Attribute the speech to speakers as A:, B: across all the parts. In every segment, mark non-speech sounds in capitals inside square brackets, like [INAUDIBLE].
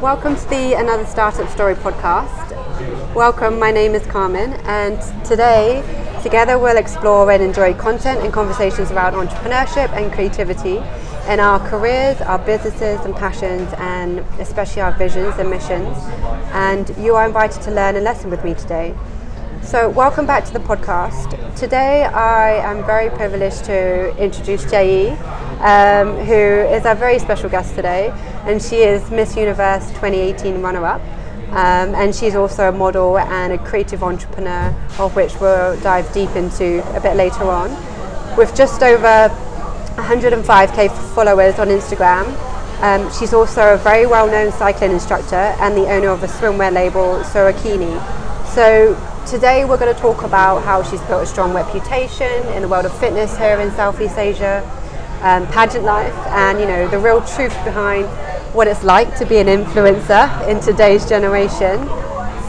A: Welcome to the Another Startup Story podcast. Welcome, my name is Carmen, and today, together, we'll explore and enjoy content and conversations around entrepreneurship and creativity in our careers, our businesses and passions, and especially our visions and missions. And you are invited to learn a lesson with me today. So, welcome back to the podcast. Today, I am very privileged to introduce Jia, um, who is our very special guest today, and she is Miss Universe 2018 runner up. Um, and she's also a model and a creative entrepreneur, of which we'll dive deep into a bit later on. With just over 105k followers on Instagram, um, she's also a very well known cycling instructor and the owner of a swimwear label, Sorakini. So, Today we're going to talk about how she's built a strong reputation in the world of fitness here in Southeast Asia, um, pageant life, and you know the real truth behind what it's like to be an influencer in today's generation.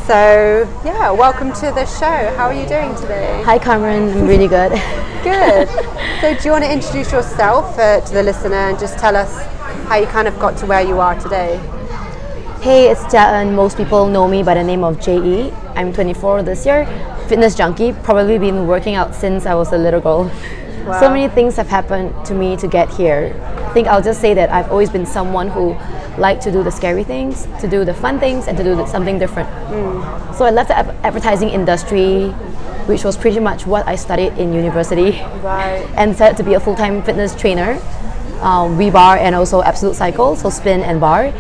A: So yeah, welcome to the show. How are you doing today?
B: Hi, Carmen. I'm really good. [LAUGHS]
A: good. So do you want to introduce yourself uh, to the listener and just tell us how you kind of got to where you are today?
B: Hey, it's Jia En. Most people know me by the name of JE. I'm 24 this year, fitness junkie, probably been working out since I was a little girl. Wow. So many things have happened to me to get here. I think I'll just say that I've always been someone who liked to do the scary things, to do the fun things, and to do something different. Mm. So I left the advertising industry, which was pretty much what I studied in university,
A: right. [LAUGHS]
B: and decided to be a full-time fitness trainer, um, WeBar, and also Absolute Cycle, so spin and bar.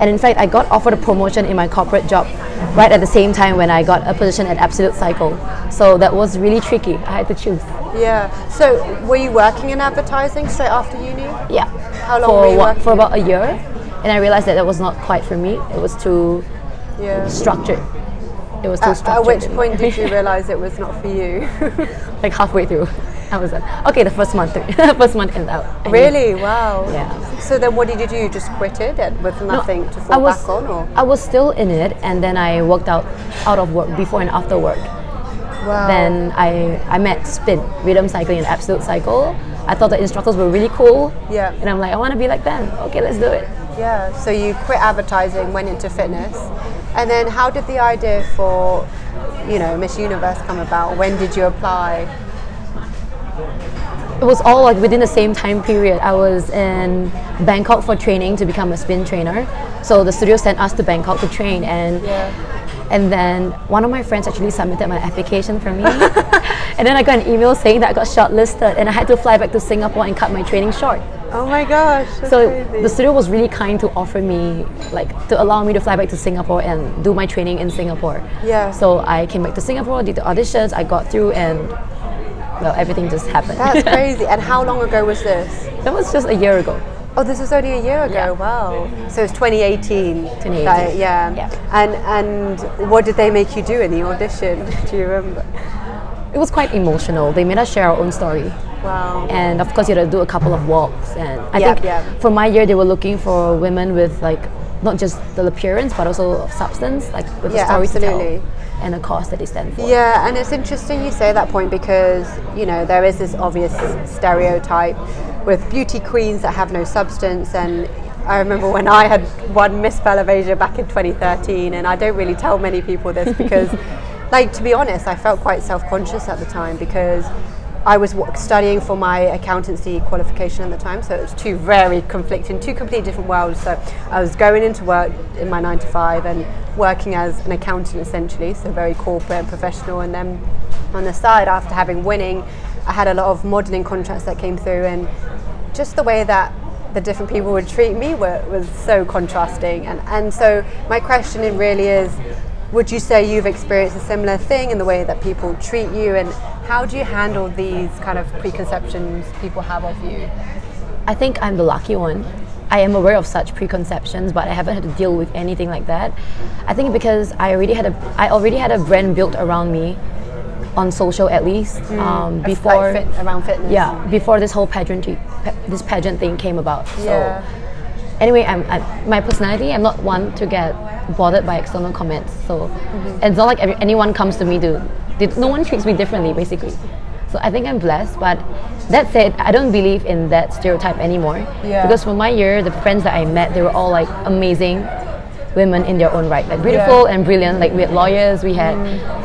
B: And in fact, I got offered a promotion in my corporate job right at the same time when I got a position at Absolute Cycle. So that was really tricky. I had to choose.
A: Yeah. So were you working in advertising straight after uni?
B: Yeah.
A: How long
B: for
A: were you what,
B: For about a year. And I realized that that was not quite for me. It was too yeah. structured. It was too
A: at,
B: structured.
A: At which point did you [LAUGHS] realize it was not for you?
B: like halfway through. I was like, okay, the first month, [LAUGHS] first month ended out.
A: Really? Wow.
B: Yeah.
A: So then, what did you do? You just quit it with nothing
B: no,
A: to fall
B: was,
A: back on, or
B: I was still in it, and then I worked out out of work before and after work.
A: Wow.
B: Then I I met Spin Rhythm Cycling and Absolute Cycle. I thought the instructors were really cool.
A: Yeah.
B: And I'm like, I want to be like them. Okay, let's do it.
A: Yeah. So you quit advertising, went into fitness, and then how did the idea for, you know, Miss Universe come about? When did you apply?
B: It was all like within the same time period. I was in Bangkok for training to become a spin trainer. So the studio sent us to Bangkok to train and
A: yeah.
B: and then one of my friends actually submitted my application for me. [LAUGHS] and then I got an email saying that I got shortlisted and I had to fly back to Singapore and cut my training short.
A: Oh my gosh.
B: so
A: crazy.
B: the studio was really kind to offer me like to allow me to fly back to Singapore and do my training in Singapore.
A: Yeah.
B: So I came back to Singapore, did the auditions, I got through and well, everything just happened.
A: That's [LAUGHS] crazy. and how long ago was this?
B: That was just a year ago.
A: Oh, this was only a year ago.
B: Yeah.
A: Wow. So it's 2018.
B: 2018.
A: Right, yeah.
B: yeah.
A: And and what did they make you do in the audition? [LAUGHS] Do you remember?
B: It was quite emotional. They made us share our own story.
A: Wow.
B: And of course, you had to do a couple of walks. And I think for my year, they were looking for women with like not just the appearance, but also substance, like with
A: yeah,
B: a story
A: absolutely.
B: to tell and a cause that they stand for.
A: Yeah, and it's interesting you say that point because you know there is this obvious stereotype with beauty queens that have no substance and I remember when I had won Miss Asia back in 2013 and I don't really tell many people this because [LAUGHS] like to be honest I felt quite self-conscious at the time because I was studying for my accountancy qualification at the time, so it was two very conflicting, two completely different worlds. So I was going into work in my nine to five and working as an accountant essentially, so very corporate and professional. And then on the side, after having winning, I had a lot of modelling contracts that came through, and just the way that the different people would treat me were, was so contrasting. And, and so my question really is, would you say you've experienced a similar thing in the way that people treat you and how do you handle these kind of preconceptions people have of you?
B: I think I'm the lucky one. I am aware of such preconceptions, but I haven't had to deal with anything like that. I think because I already had a I already had a brand built around me on social at least mm. um, before
A: fit, around fitness.
B: Yeah, before this whole pageant this pageant thing came about. So
A: yeah.
B: Anyway, I'm, I, my personality. I'm not one to get bothered by external comments. So mm-hmm. it's not like every, anyone comes to me to. no one treats me differently, basically. So I think I'm blessed. But that said, I don't believe in that stereotype anymore.
A: Yeah.
B: Because for my year, the friends that I met, they were all like amazing. women in their own right, like beautiful and brilliant. Like we had lawyers, we had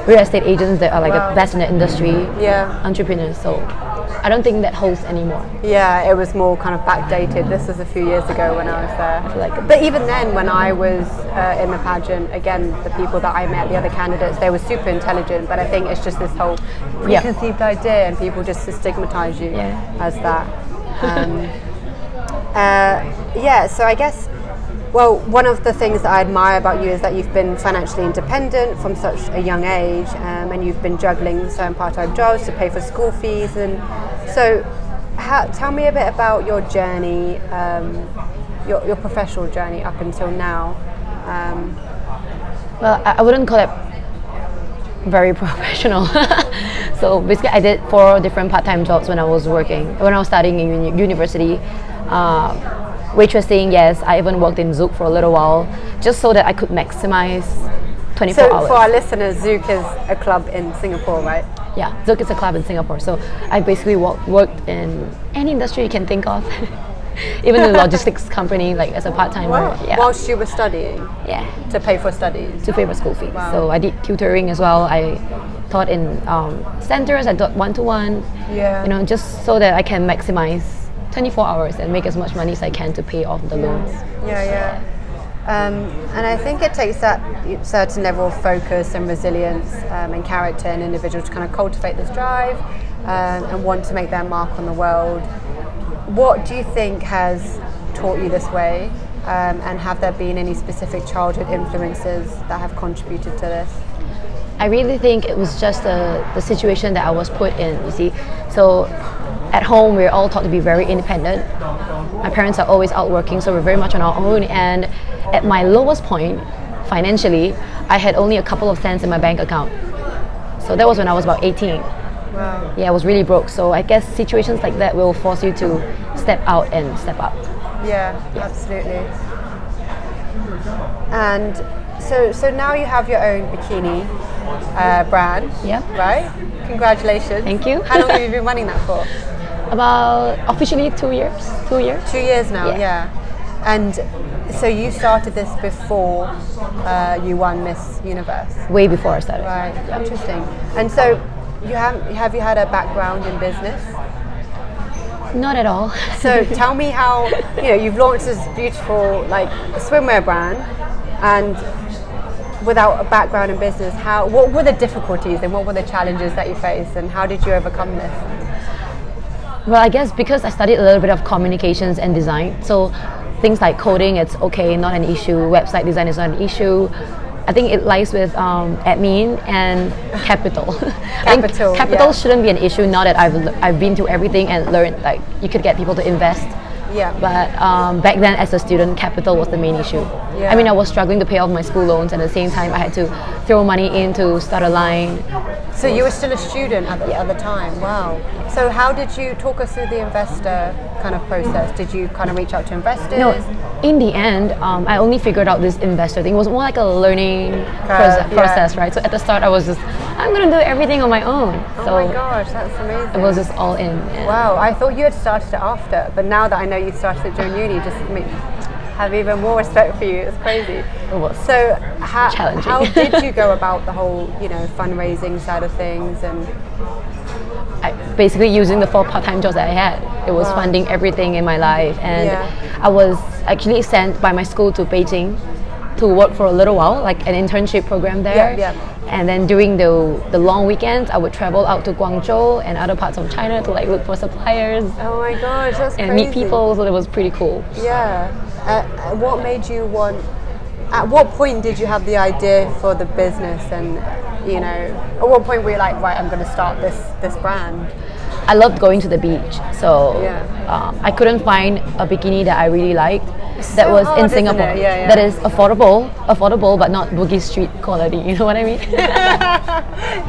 B: real estate agents that are like
A: Wow.
B: the best in the industry,
A: Yeah.
B: entrepreneurs. So I don't think that holds anymore.
A: Yeah, it was more kind of backdated. This was a few years ago when I was there.
B: like-
A: but even then, when I was uh, in the pageant, again, the people that I met, the other candidates, they were super intelligent. But I think it's just this whole
B: Yeah.
A: preconceived idea, and people just stigmatize you
B: Yeah.
A: as that. [LAUGHS] Um, uh, yeah, so I guess. Well, one of the things that I admire about you is that you've been financially independent from such a young age, um, and you've been juggling certain part-time jobs to pay for school fees. And so, tell me a bit about your journey, um, your, your professional journey up until now. Um,
B: Well, I, I wouldn't call it very [LAUGHS] professional. so basically, I did four different part-time jobs when I was working, when I was studying in uni- university. Uh, waitressing, yes. I even worked in Zouk for a little while, just so that I could maximize 24
A: so,
B: hours.
A: for our listeners, Zouk is a club in Singapore, right?
B: yeah, Zouk is a club in Singapore. So I basically wo- worked in any industry you can think of, [LAUGHS] even the [LAUGHS] logistics company, like as a part-timer. Yeah,
A: Whilst you were studying
B: yeah.
A: to pay for studies.
B: to pay for school fees.
A: Wow.
B: So I did tutoring as well. I taught in um, centers. I taught one to one.
A: Yeah.
B: You know, just so that I can maximize 24 hours and make as much money as I can to pay off the loans.
A: Yeah, yeah. Um, and I think it takes that certain level of focus and resilience um, and character in an individual to kind of cultivate this drive um, and want to make their mark on the world. What do you think has taught you this way? Um, and have there been any specific childhood influences that have contributed to this?
B: I really think it was just the, the situation that I was put in, you see. So at home, we're all taught to be very independent. My parents are always out working, so we're very much on our own. And at my lowest point, financially, I had only a couple of cents in my bank account. So that was when I was about 18.
A: Wow.
B: Yeah, I was really broke. So I guess situations like that will force you to step out and step up.
A: Yeah, absolutely. And so, so now you have your own bikini uh, brand.
B: Yeah.
A: Right. Congratulations.
B: Thank you.
A: How long have you [LAUGHS] been running that for?
B: About officially two years. Two years.
A: Two years now.
B: Yeah.
A: Yeah. And so you started this before uh, you won Miss Universe.
B: Way before I started.
A: Right. Interesting. And so you have have you had a background in business?
B: Not at all.
A: So [LAUGHS] tell me how you know you've launched this beautiful like swimwear brand, and without a background in business, how what were the difficulties and what were the challenges that you faced, and how did you overcome this?
B: Well, I guess because I studied a little bit of communications and design, so things like coding, it's okay, not an issue. Website design is not an issue. I think it lies with um, admin and capital. [LAUGHS]
A: Capital,
B: capital
A: yeah.
B: shouldn't be an issue now that I've I've been through everything and learned like you could get people to invest.
A: Yeah.
B: But um, back then, as a student, capital was the main issue.
A: Yeah.
B: I mean, I was struggling to pay off my school loans, and at the same time, I had to throw money in to start a line.
A: So you were still a student at the, at the time. Wow. So how did you talk us through the investor kind of process? Did you kind of reach out to investors?
B: No, in the end, um, I only figured out this investor thing. It was more like a learning proce-
A: yeah.
B: process, right? So at the start, I was just, I'm gonna do everything on my own.
A: Oh
B: so
A: my gosh, that's amazing.
B: it was just all in. yeah.
A: Wow, I thought you had started it after, but now that I know you started it during uni, just make, have even more respect for you. It's crazy.
B: Oh, it was
A: So, how,
B: challenging.
A: how did you go [LAUGHS] about the whole, you know, fundraising side of things? And
B: I, basically using the four part-time jobs that I had. It was
A: Wow.
B: funding everything in my life, and
A: Yeah.
B: I was actually sent by my school to Beijing to work for a little while, like an internship program there.
A: Yeah, yeah.
B: And then during the the long weekends, I would travel out to Guangzhou and other parts of China to like look for suppliers
A: oh my gosh, that's
B: and
A: crazy.
B: meet people. So it was pretty cool.
A: Yeah. Uh, uh, what made you want? At what point did you have the idea for the business? And you know, at what point were you like, right, I'm going to start this this brand?
B: I loved going to the beach, so
A: Yeah.
B: um, I couldn't find a bikini that I really liked that
A: so
B: was
A: hard,
B: in Singapore?
A: Yeah, yeah.
B: that is affordable, affordable but not Bugis Street quality. [LAUGHS] You know what I mean? [LAUGHS]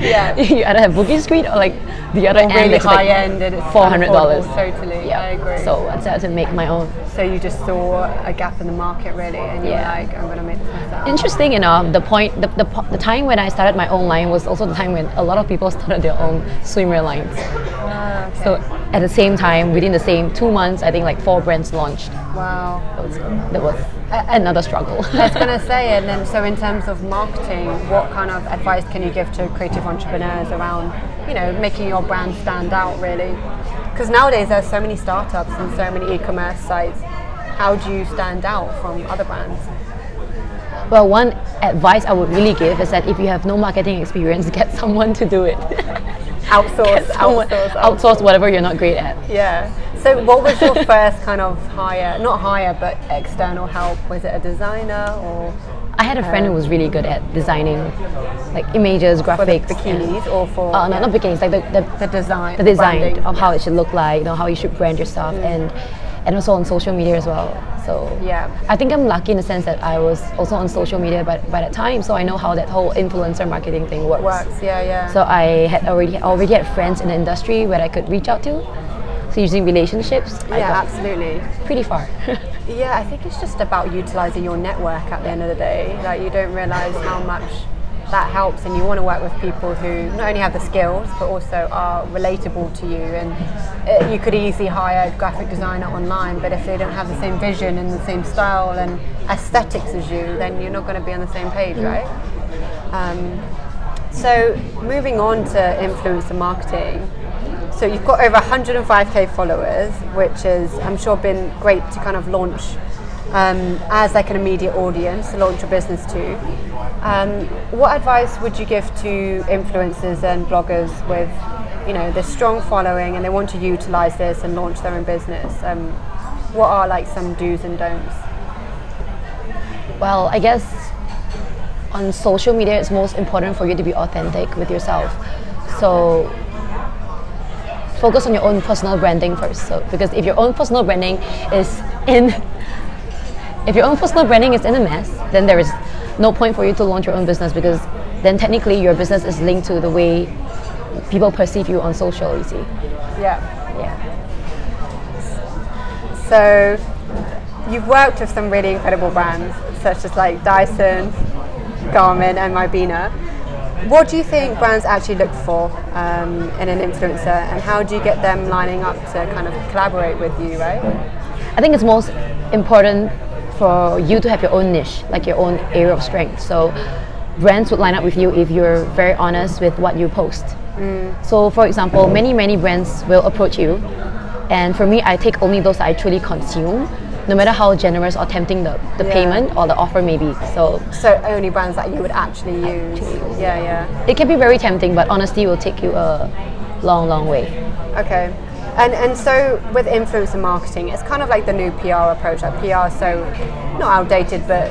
A: Yeah. [LAUGHS]
B: you either have Bugis Street or like the other end.
A: really
B: it's like
A: high end and
B: four hundred dollars.
A: totally,
B: Yeah,
A: I agree.
B: So I decided to make my own.
A: So you just saw a gap in the market, really, and you
B: Yeah.
A: were like, I'm to make this myself.
B: Interesting enough, the point, the, the, the time when I started my own line was also the time when a lot of people started their own swimwear lines.
A: Ah, Ah, okay.
B: So at the same time, within the same two months, I think like four brands launched.
A: Wow.
B: That was, that was another struggle.
A: I was going [LAUGHS] to say, and then so in terms of marketing, what kind of advice can you give to creative entrepreneurs around, you know, making your brand stand out really? Because nowadays there's so many startups and so many e-commerce sites. How do you stand out from other brands?
B: Well, one advice I would really give is that if you have no marketing experience, [LAUGHS] get someone to do it. [LAUGHS]
A: outsource, outsource,
B: outsource, outsource whatever you're not great at.
A: Yeah. So, what was your [LAUGHS] first kind of hire? Not hire, but external help. Was it a designer or?
B: I had a friend who was really good at designing, like images, graphics,
A: for bikinis or for.
B: Uh, no,
A: yeah.
B: not bikinis. Like the, the,
A: the design.
B: the design
A: branding.
B: of how it should look like, you know, how you should brand your stuff,
A: Mm.
B: and and also on social media as well. So
A: Yeah.
B: I think I'm lucky in the sense that I was also on social media by, by that time, so I know how that whole influencer marketing thing works.
A: Works. Yeah, yeah.
B: So I had already already had friends in the industry where I could reach out to. So using relationships, I
A: yeah, absolutely.
B: pretty far. [LAUGHS]
A: Yeah, I think it's just about utilizing your network at the end of the day. Like you don't realize how much that helps, and you want to work with people who not only have the skills but also are relatable to you. And uh, you could easily hire a graphic designer online, but if they don't have the same vision and the same style and aesthetics as you, then you're not going to be on the same page, right? Um, so moving on to influencer marketing. So you've got over 105k followers, which is I'm sure been great to kind of launch um, as like an immediate audience to launch your business to. Um, what advice would you give to influencers and bloggers with, you know, this strong following and they want to utilize this and launch their own business? Um, what are like some do's and don'ts?
B: Well, I guess on social media, it's most important for you to be authentic with yourself. So focus on your own personal branding first. So because if your own personal branding is [LAUGHS] in, if your own personal branding is in a mess, then there is no point for you to launch your own business because then technically your business is linked to the way people perceive you on social. You see,
A: Yeah.
B: yeah.
A: So you've worked with some really incredible brands such as like Dyson, Garmin, and Mybina. What do you think brands actually look for um, in an influencer, and how do you get them lining up to kind of collaborate with you, right?
B: I think it's most important for you to have your own niche, like your own area of strength. So brands would line up with you if you're very honest with what you post. Mm. So for example, many many brands will approach you, and for me, I take only those I truly consume, no matter how generous or tempting the, the
A: Yeah.
B: payment or the offer may be. So
A: So only brands that you would actually use. Yeah, yeah.
B: it can be very tempting, but honesty will take you a long, long way.
A: Okay. And, and so with influencer marketing, it's kind of like the new PR approach. Like PR so not outdated, but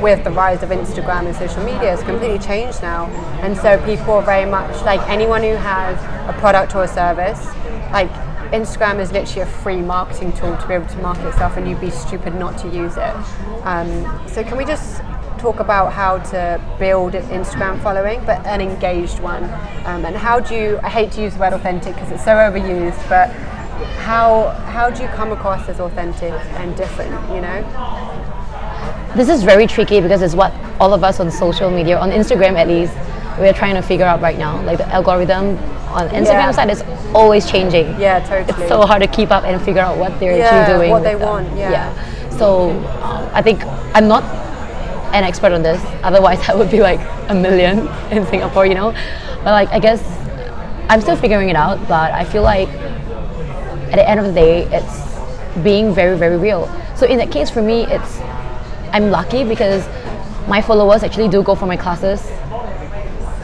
A: with the rise of Instagram and social media, it's completely changed now. And so people are very much like anyone who has a product or a service, like Instagram is literally a free marketing tool to be able to market itself, and you'd be stupid not to use it. Um, so can we just talk about how to build an Instagram following, but an engaged one. Um, and how do you? I hate to use the word authentic because it's so overused, but how how do you come across as authentic and different? You know?
B: This is very tricky because it's what all of us on social media, on Instagram at least, we're trying to figure out right now. Like the algorithm on Instagram
A: Yeah.
B: side is always changing.
A: Yeah, totally.
B: It's so hard to keep up and figure out what they're
A: Yeah,
B: actually doing.
A: what they
B: them.
A: want, yeah.
B: So um, I think I'm not an expert on this. Otherwise, [LAUGHS] I would be like a million in Singapore, you know. But like I guess I'm still figuring it out. But I feel like at the end of the day, it's being very very real. So in that case, for me, it's I'm lucky because my followers actually do go for my classes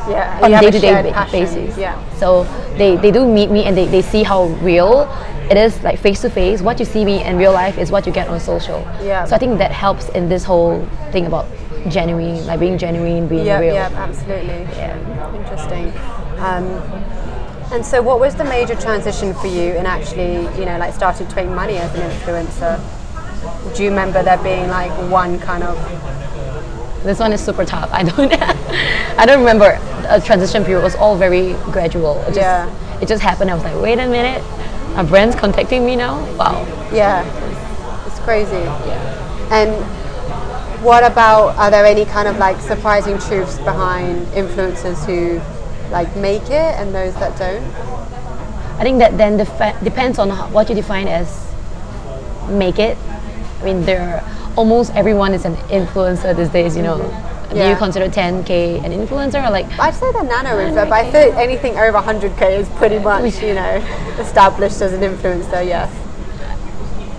A: yeah,
B: on
A: a
B: day to day basis.
A: Yeah.
B: So they, they do meet me and they, they see how real it is like face to face. What you see me in real life is what you get on social.
A: Yeah.
B: So I think that helps in this whole thing about genuine, like being genuine, being
A: Yeah,
B: real.
A: yeah, absolutely.
B: Yeah.
A: Interesting. Um, and so, what was the major transition for you in actually, you know, like starting to make money as an influencer? Do you remember there being like one kind of
B: This one is super tough. I don't [LAUGHS] I don't remember a transition period. It was all very gradual. It just,
A: Yeah.
B: It just happened. I was like, wait a minute, a brand's contacting me now. Wow.
A: Yeah, it's crazy. Yeah. And what about, are there any kind of like surprising truths behind influencers who like make it and those that don't?
B: I think that then defi- depends on what you define as make it. I mean, there almost everyone is an influencer these days. You know, do
A: Yeah.
B: you consider 10k an influencer or like?
A: I'd say they're nano influencer, but I think anything over 100k is pretty much, you know, established as an influencer, yes.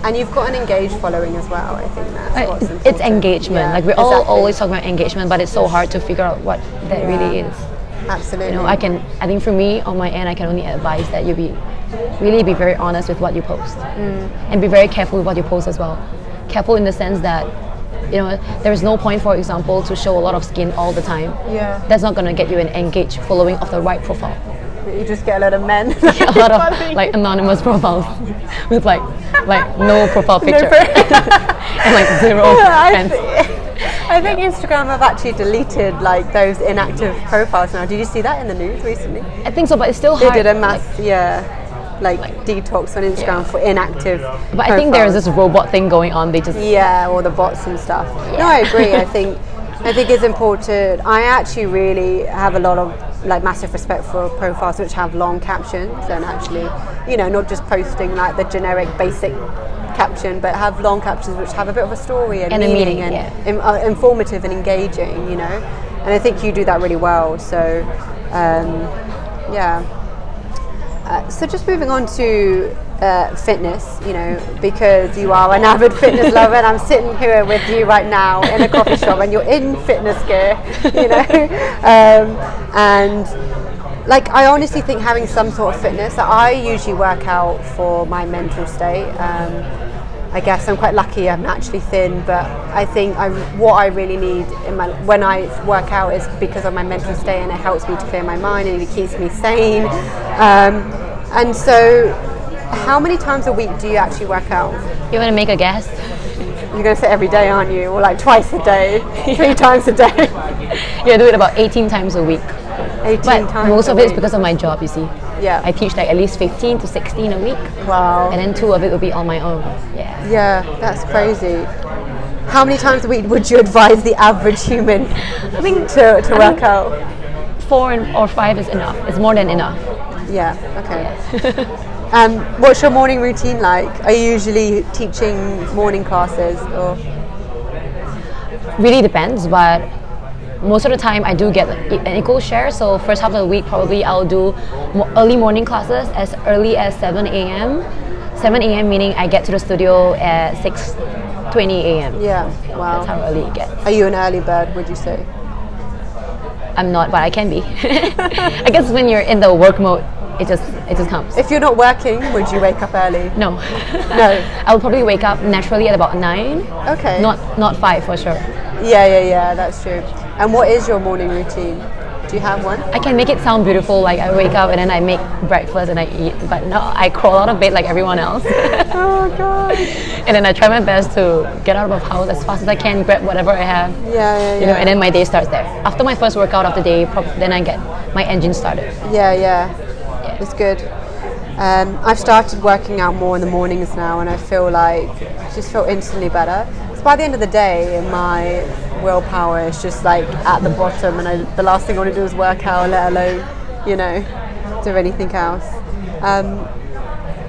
A: And you've got an engaged following as well, I think that's what's
B: It's engagement.
A: Yeah,
B: like we all
A: exactly.
B: always talk about engagement, but it's so hard to figure out what that really is.
A: Absolutely.
B: You know, I can. I think for me, on my end, I can only advise that you be really be very honest with what you post,
A: Mm.
B: and be very careful with what you post as well. Careful in the sense that, you know, there is no point, for example, to show a lot of skin all the time.
A: Yeah.
B: That's not gonna get you an engaged following of the right profile.
A: You just get a lot of men. [LAUGHS]
B: a lot of like anonymous profiles [LAUGHS] with like like no profile [LAUGHS] picture and like zero
A: I. I think Instagram have actually deleted like those inactive profiles now. Did you see that in the news recently?
B: I think so, but it's still
A: They
B: hard.
A: did a
B: like-
A: mass, yeah, like, detox on Instagram for inactive.
B: but I think there's this robot thing going on. They just
A: Yeah, all the bots and stuff. No, I agree. I [LAUGHS] think I think it's important. I actually really have a lot of like massive respect for profiles which have long captions and actually, you know, not just posting like the generic basic caption, but have long captions which have a bit of a story and,
B: And a
A: meaning,
B: meaning,
A: and
B: yeah.
A: im- uh, informative and engaging. You know, and I think you do that really well. So, um, yeah. Uh, so just moving on to uh, fitness, you know, because you are an avid fitness lover, and I'm sitting here with you right now in a coffee shop, and you're in fitness gear, you know, [LAUGHS] um, and like I honestly think having some sort of fitness. I usually work out for my mental state. Um, I guess I'm quite lucky. I'm naturally thin, but I think I what I really need in my when I work out is because of my mental state, and it helps me to clear my mind and it keeps me sane. Um, and so, how many times a week do you actually work out?
B: you want to make a guess.
A: You're going to say every day, aren't you? Or like twice a day, [LAUGHS] three [LAUGHS] times a day,
B: Yeah, I do it about 18 times a week.
A: 18
B: But
A: times.
B: most of it is because of my job. You see,
A: Yeah.
B: I teach like at least 15 to 16 a week,
A: wow.
B: and then two of it will be on my own. Yeah.
A: Yeah, that's crazy. How many times a week would you advise the average human
B: I think
A: to, to work out?
B: four and, or five is enough. It's more than enough.
A: Yeah, okay. [LAUGHS] um, what's your morning routine like? Are you usually teaching morning classes or?
B: really depends, but most of the time I do get an equal share. So first half of the week probably I'll do early morning classes as early as 7 a.m. 7 a.m. meaning I get to the studio at 6:20 a.m.
A: Yeah, wow.
B: That's how early it gets.
A: Are you an early bird, would you say?
B: I'm not, but I can be. [LAUGHS] [LAUGHS] I guess when you're in the work mode, it just it just comes.
A: If you're not working, would you wake up early?
B: no, [LAUGHS]
A: No.
B: I'll probably wake up naturally at about nine.
A: Okay.
B: Not not five for sure.
A: Yeah, yeah, yeah, that's true. And what is your morning routine? Do you have one?
B: I can make it sound beautiful, like I wake up and then I make breakfast and I eat, but no, I crawl out of bed like everyone else.
A: Oh [LAUGHS] god.
B: and then I try my best to get out of the house as fast as I can, grab whatever I have,
A: Yeah, yeah, yeah.
B: you know, and then my day starts there. After my first workout of the day, then I get my engine started.
A: Yeah, yeah, it's good. Um, I've started working out more in the mornings now, and I feel like I just feel instantly better. So by the end of the day, my willpower is just like at the bottom, and I, the last thing I want to do is work out, let alone, you know, do anything else. Um,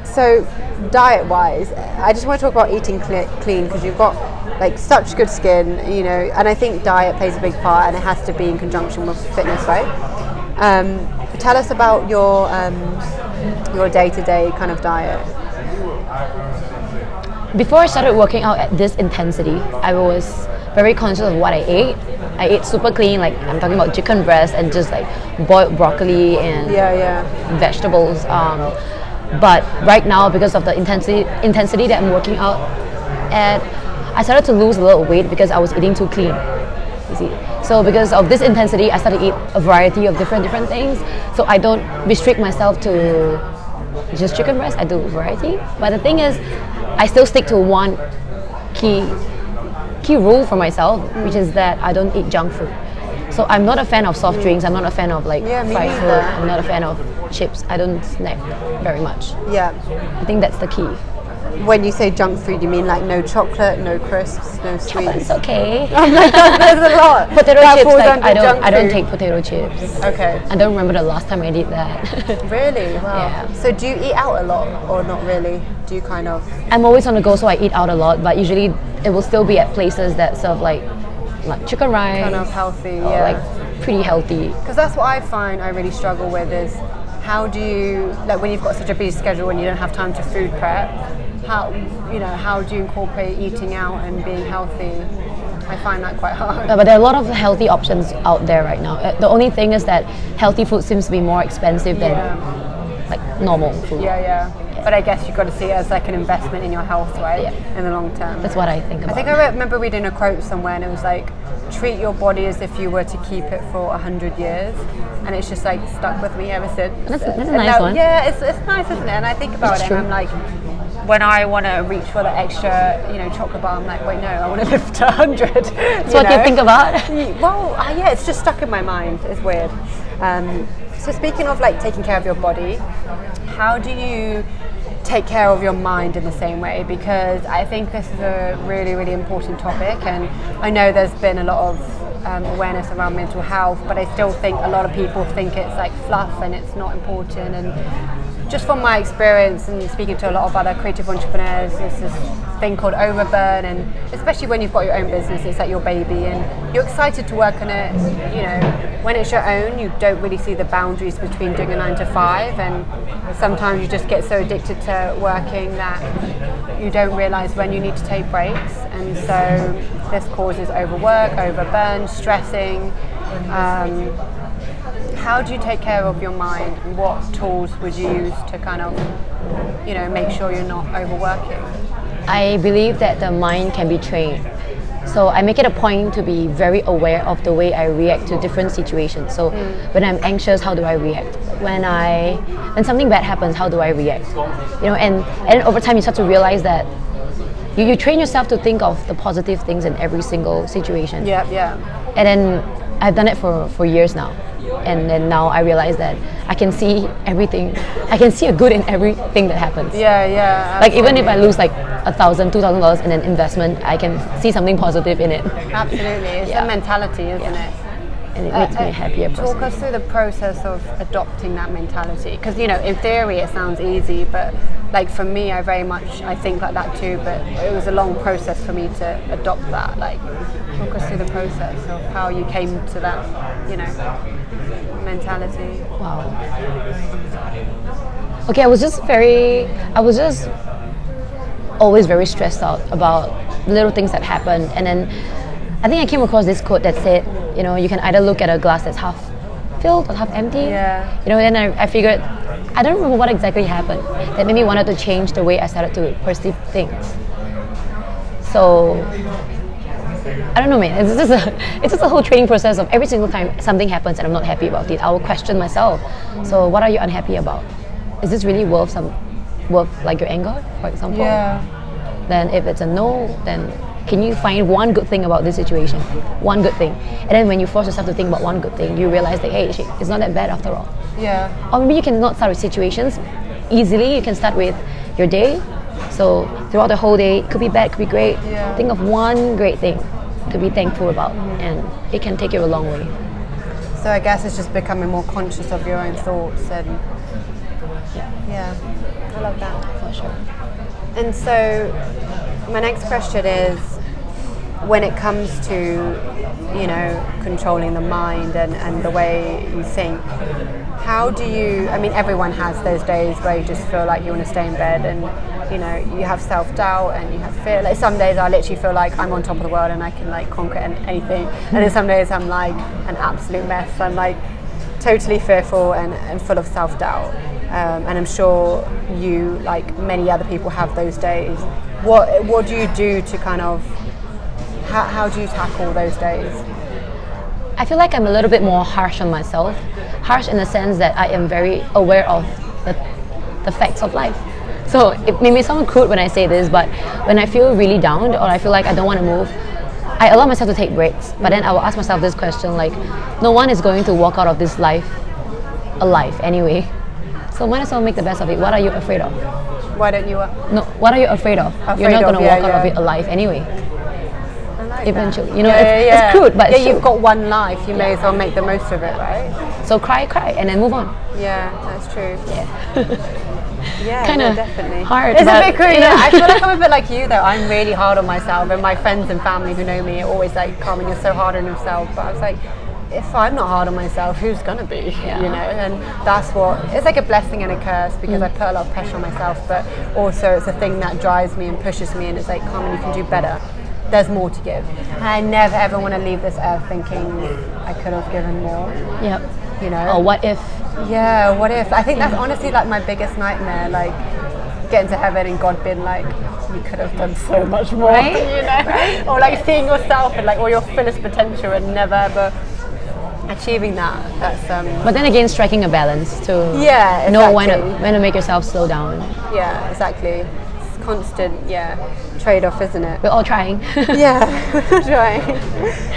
A: so, diet-wise, I just want to talk about eating cle clean because you've got like such good skin, you know, and I think diet plays a big part, and it has to be in conjunction with fitness, right? Um, tell us about your um, your day-to-day kind of diet.
B: Before I started working out at this intensity, I was very conscious of what I ate. I ate super clean, like I'm talking about chicken breast and just like boiled broccoli and
A: Yeah, yeah,
B: vegetables. Um, but right now, because of the intensity intensity that I'm working out at, I started to lose a little weight because I was eating too clean. You see, so because of this intensity, I started to eat a variety of different different things. So I don't restrict myself to just chicken breast. I do variety. But the thing is, I still stick to one key key rule for myself, which is that I don't eat junk food. So I'm not a fan of soft drinks. I'm not a fan of like
A: Yeah,
B: fried food. I'm not a fan of chips. I don't snack very much.
A: yeah.
B: I think that's the key.
A: When you say junk food, you mean like no chocolate, no crisps, no sweets?
B: It's okay. [LAUGHS]
A: Oh there's a lot. [LAUGHS]
B: potato
A: that
B: chips, like, I don't, I don't take potato chips.
A: Okay.
B: I don't remember the last time I did that. [LAUGHS]
A: Really? Wow.
B: Yeah.
A: So do you eat out a lot or not really? Do you kind of
B: I'm always on the go, so I eat out a lot. But usually, it will still be at places that serve like, like chicken rice,
A: kind of healthy? Yeah.
B: like pretty healthy.
A: Because that's what I find I really struggle with is how do you like when you've got such a busy schedule and you don't have time to food prep, how you know how do you incorporate eating out and being healthy? I find that quite hard.
B: Uh, But there are a lot of healthy options out there right now. Uh, The only thing is that healthy food seems to be more expensive than
A: Yeah,
B: like normal food.
A: yeah, yeah. But I guess you've got to see it as like an investment in your health, right?
B: Yeah.
A: In the long term.
B: That's what I think about.
A: I think I remember reading a quote somewhere, and it was like, "Treat your body as if you were to keep it for a hundred years," and it's just like stuck with me ever since.
B: That's a- that's a nice one.
A: Yeah, it's, it's nice, isn't it? And I think about
B: That's
A: it,
B: true.
A: and I'm like, when I want to reach for the extra, you know, chocolate bar, I'm like, wait, no, I want to live to a hundred. [LAUGHS]
B: That's what you think about. [LAUGHS]
A: Well, uh, yeah, it's just stuck in my mind. It's weird. Um, so speaking of like taking care of your body, how do you take care of your mind in the same way? Because I think this is a really, really important topic, and I know there's been a lot of um, awareness around mental health, but I still think a lot of people think it's like fluff and it's not important. And just from my experience and speaking to a lot of other creative entrepreneurs, there's this thing called overburn, and especially when you've got your own business, it's like your baby, and you're excited to work on it. You know, when it's your own, you don't really see the boundaries between doing a nine to five, and sometimes you just get so addicted to working that you don't realize when you need to take breaks, and so this causes overwork, overburn, stressing. Um, how do you take care of your mind? and What tools would you use to kind of, you know, make sure you're not overworking?
B: I believe that the mind can be trained. So I make it a point to be very aware of the way I react to different situations. So mm. when I'm anxious, how do I react? When I when something bad happens, how do I react? You know, and and over time you start to realize that you, you train yourself to think of the positive things in every single situation.
A: Yeah, yeah.
B: And then I've done it for, for years now. And then now I realize that I can see everything. I can see a good in everything that happens.
A: Yeah, yeah.
B: Like even if I lose like a thousand, two thousand dollars in an investment, I can see something positive in it,
A: Absolutely. It's
B: Yeah.
A: a mentality, isn't
B: Yeah.
A: it?
B: and it uh, makes me a happier
A: Talk
B: person.
A: us through the process of adopting that mentality. Because, you know, in theory it sounds easy, but like for me, I very much, I think like that too, but it was a long process for me to adopt that. Like, talk us through the process of how you came to that, you know, mentality.
B: Wow. Okay, I was just very, I was just always very stressed out about little things that happened, and then I think I came across this quote that said, you know, you can either look at a glass that's half filled or half empty.
A: Yeah.
B: You know, then I, I figured, I don't remember what exactly happened that made me wanted to change the way I started to perceive things. So I don't know, man. It's just a, [LAUGHS] it's just a whole training process of every single time something happens and I'm not happy about it, I will question myself. So what are you unhappy about? Is this really worth some, worth like your anger, for example? Yeah. Then if it's a no, then can you find one good thing about this situation? One good thing. And then when you force yourself to think about one good thing, you realize that hey, shit, it's not that bad after all.
A: Yeah.
B: Or maybe you can not start with situations easily. You can start with your day. So throughout the whole day, it could be bad, could be great.
A: Yeah.
B: Think of one great thing to be thankful about, and it can take you a long way.
A: So I guess it's just becoming more conscious of your own thoughts and yeah, I love that.
B: For sure.
A: And so my next question is when it comes to you know controlling the mind and, and the way you think how do you i mean everyone has those days where you just feel like you want to stay in bed and you know you have self-doubt and you have fear. Like some days i literally feel like i'm on top of the world and i can like conquer anything. And then some days i'm like an absolute mess. I'm like totally fearful and, and full of self-doubt. Um, and i'm sure you like many other people have those days. What what do you do to kind of how, how do you tackle those days?
B: I feel like I'm a little bit more harsh on myself. Harsh in the sense that I am very aware of the, the facts of life. So it may sound crude when I say this, but when I feel really down or I feel like I don't want to move, I allow myself to take breaks. But then I will ask myself this question like, no one is going to walk out of this life alive anyway. So might as well make the best of it. What are you afraid of?
A: Why don't you? Uh,
B: No, what are you afraid of? You're not gonna
A: yeah,
B: walk out of it alive anyway.
A: Like
B: Eventually,
A: that.
B: you know,
A: yeah,
B: it's-
A: yeah,
B: it's crude, but
A: yeah,
B: it's
A: you've got one life. You may as well make the most of it, right?
B: So cry, cry, and then move on.
A: Yeah, that's true.
B: Yeah. [LAUGHS]
A: Yeah,
B: Kinda
A: no, definitely.
B: hard,
A: It's a bit
B: know.
A: Yeah, I feel like I'm a [LAUGHS] bit like you though. I'm really hard on myself, and my friends and family who know me are always like, "Carmen, you're so hard on yourself." But I was like, if I'm not hard on myself, who's gonna be?
B: Yeah.
A: You know, and that's what it's like a blessing and a curse because I mm. put a lot of pressure on myself, but also it's a thing that drives me and pushes me, and it's like, Carmen, you can do better. There's more to give. I never ever want to leave this earth thinking I could have given more.
B: Yep.
A: You know.
B: Or what if?
A: Yeah, what if? I think that's honestly like my biggest nightmare, like getting to heaven and God being like, you could have done so much more,
B: Right? [LAUGHS]
A: you know? Or like seeing yourself and like all your fullest potential and never ever achieving that. That's um
B: But then again, striking a balance to
A: Yeah, exactly.
B: know when to, when to make yourself slow down.
A: yeah, exactly. It's constant, yeah, trade off, isn't it?
B: We're all trying. [LAUGHS] [LAUGHS]
A: yeah, trying.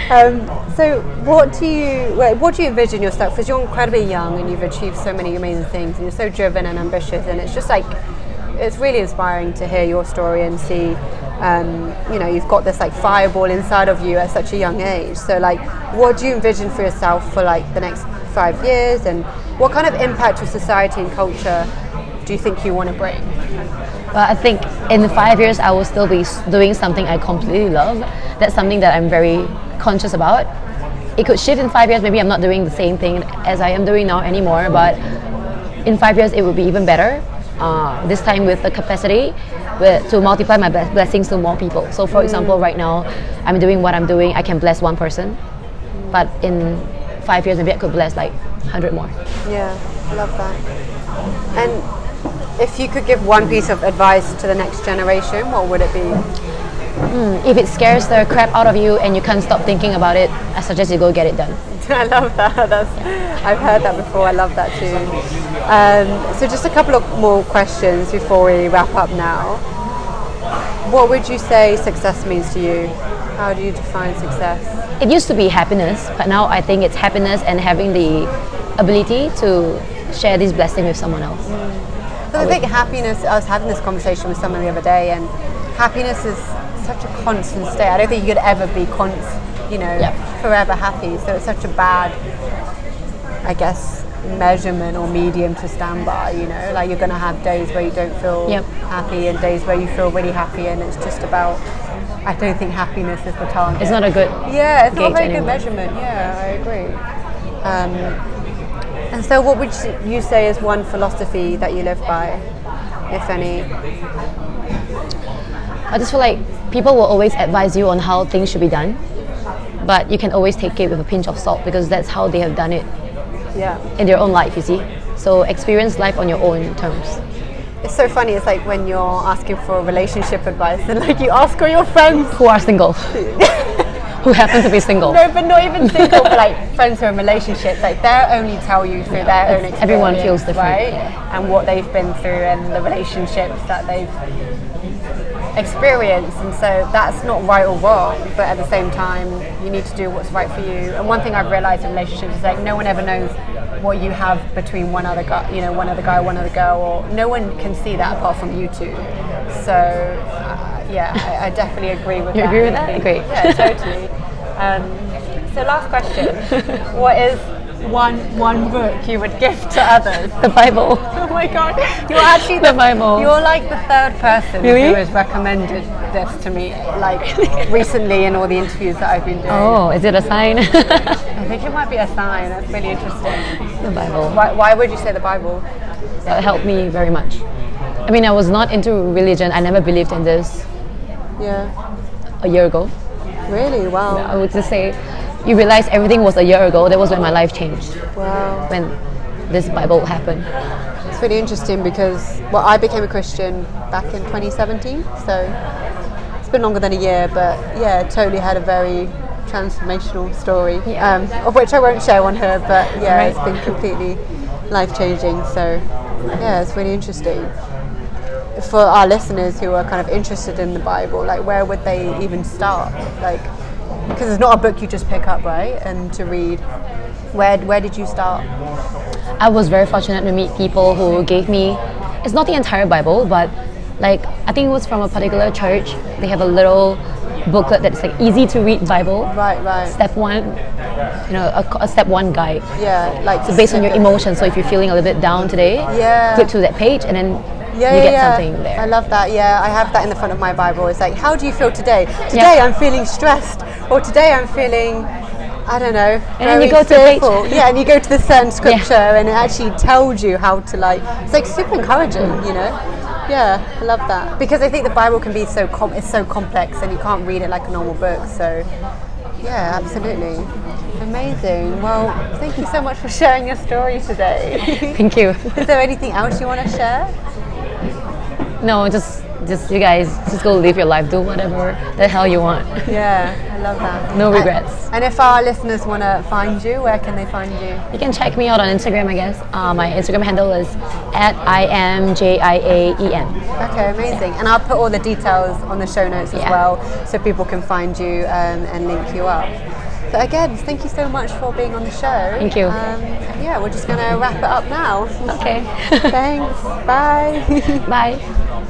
A: Um, so, what do you what do you envision yourself? Because you're incredibly young and you've achieved so many amazing things, and you're so driven and ambitious, and it's just like it's really inspiring to hear your story and see. Um, you know, you've got this like fireball inside of you at such a young age. So, like, what do you envision for yourself for like the next five years, and what kind of impact to society and culture do you think you want to bring?
B: But I think in five years, I will still be doing something I completely love. That's something that I'm very conscious about. It could shift in five years. Maybe I'm not doing the same thing as I am doing now anymore, but in five years, it will be even better. Uh, this time with the capacity with, to multiply my ble- blessings to more people. So, for example, right now, I'm doing what I'm doing. I can bless one person, but in five years, maybe I could bless like 100 more.
A: Yeah, I love that. And if you could give one piece of advice to the next generation, what would it be?
B: If it scares the crap out of you and you can't stop thinking about it, I suggest you go get it done. [LAUGHS]
A: I love that. That's, I've heard that before. I love that too. Um, so, just a couple of more questions before we wrap up now. What would you say success means to you? How do you define success?
B: It used to be happiness, but now I think it's happiness and having the ability to share this blessing with someone else.
A: Because I think happiness, I was having this conversation with someone the other day, and happiness is such a constant state. I don't think you could ever be you know,
B: Yep.
A: forever happy. So it's such a bad, I guess, measurement or medium to stand by. You know, like you're going to have days where you don't feel
B: Yep.
A: happy and days where you feel really happy, and it's just about. I don't think happiness is the target.
B: It's not a good
A: Yeah, it's not a very
B: anymore.
A: good measurement. Yeah, I agree. Um, and so, what would you say is one philosophy that you live by, if any?
B: I just feel like people will always advise you on how things should be done, but you can always take it with a pinch of salt because that's how they have done it
A: Yeah.
B: in their own life, you see. So experience life on your own terms.
A: It's so funny. It's like when you're asking for relationship advice, and like you ask all your friends.
B: Who are single? [LAUGHS] Who happen to be single?
A: No, but not even single, but like friends who are in relationships. Like they'll only tell you through their own experience.
B: Everyone feels different,
A: right?
B: yeah.
A: And what they've been through, and the relationships that they've experienced. And so that's not right or wrong, but at the same time, you need to do what's right for you. And one thing I've realized in relationships is like no one ever knows what you have between one other guy, you know, one other guy, one other girl, or no one can see that apart from you two. So yeah, I, I definitely agree with
B: You
A: that.
B: agree with that? Great.
A: Yeah, totally. Um, so last question: What is one one book you would give to others?
B: The Bible. [LAUGHS]
A: Oh my god, you're actually
B: The Bible.
A: You're like the third person
B: Really?
A: who has recommended this to me, like recently in all the interviews that I've been doing.
B: Oh, is it a sign? [LAUGHS]
A: I think it might be a sign. That's really interesting.
B: the Bible.
A: Why, why would you say the Bible?
B: That helped me very much. I mean, I was not into religion. I never believed in this
A: Yeah.
B: a year ago.
A: Really? Wow.
B: I would just say, you realize everything was a year ago. That was when my life changed.
A: Wow.
B: When this Bible happened.
A: It's really interesting because well, I became a Christian back in 2017, so it's been longer than a year, but yeah, totally had a very transformational story,
B: Yeah.
A: um, of which I won't share on her, but yeah,
B: Right.
A: it's been completely life changing. So yeah, it's really interesting. For our listeners who are kind of interested in the Bible, like where would they even start? Like, because it's not a book you just pick up, right, and to read. Where where did you start?
B: I was very fortunate to meet people who gave me, it's not the entire Bible, but like I think it was from a particular church. They have a little booklet that's like easy to read Bible.
A: Right, right.
B: Step one, you know, a, a step one guide.
A: Yeah, like
B: So based on your emotions. So if you're feeling a little bit down today,
A: Yeah.
B: click to that page and then
A: Yeah,
B: you
A: yeah,
B: get
A: yeah.
B: something there.
A: I love that. Yeah, I have that in the front of my Bible. It's like, how do you feel today? Today I'm feeling stressed, or today I'm feeling, I don't know.
B: And then you
A: very
B: go to the.
A: Yeah, and you go to the certain [LAUGHS] scripture, and it actually tells you how to like. It's like super encouraging, you know. Yeah, I love that because I think the Bible can be so com- it's so complex, and you can't read it like a normal book. So, yeah, absolutely. Amazing. Well, thank you so much for sharing your story today.
B: Thank you. [LAUGHS]
A: Is there anything else you want to share?
B: No, just just you guys just go live your life, do whatever the hell you want.
A: Yeah, I love that.
B: No regrets.
A: And, if our listeners want to find you, where can they find you?
B: You can check me out on Instagram, I guess. Uh, my Instagram handle is at I am J I A E N.
A: Okay, amazing. And I'll put all the details on the show notes as
B: Yeah.
A: well, so people can find you um, and link you up. But again, thank you so much for being on the show.
B: Thank you.
A: Um, yeah, we're just going to wrap it up now.
B: Okay. [LAUGHS]
A: Thanks. Bye. [LAUGHS]
B: Bye.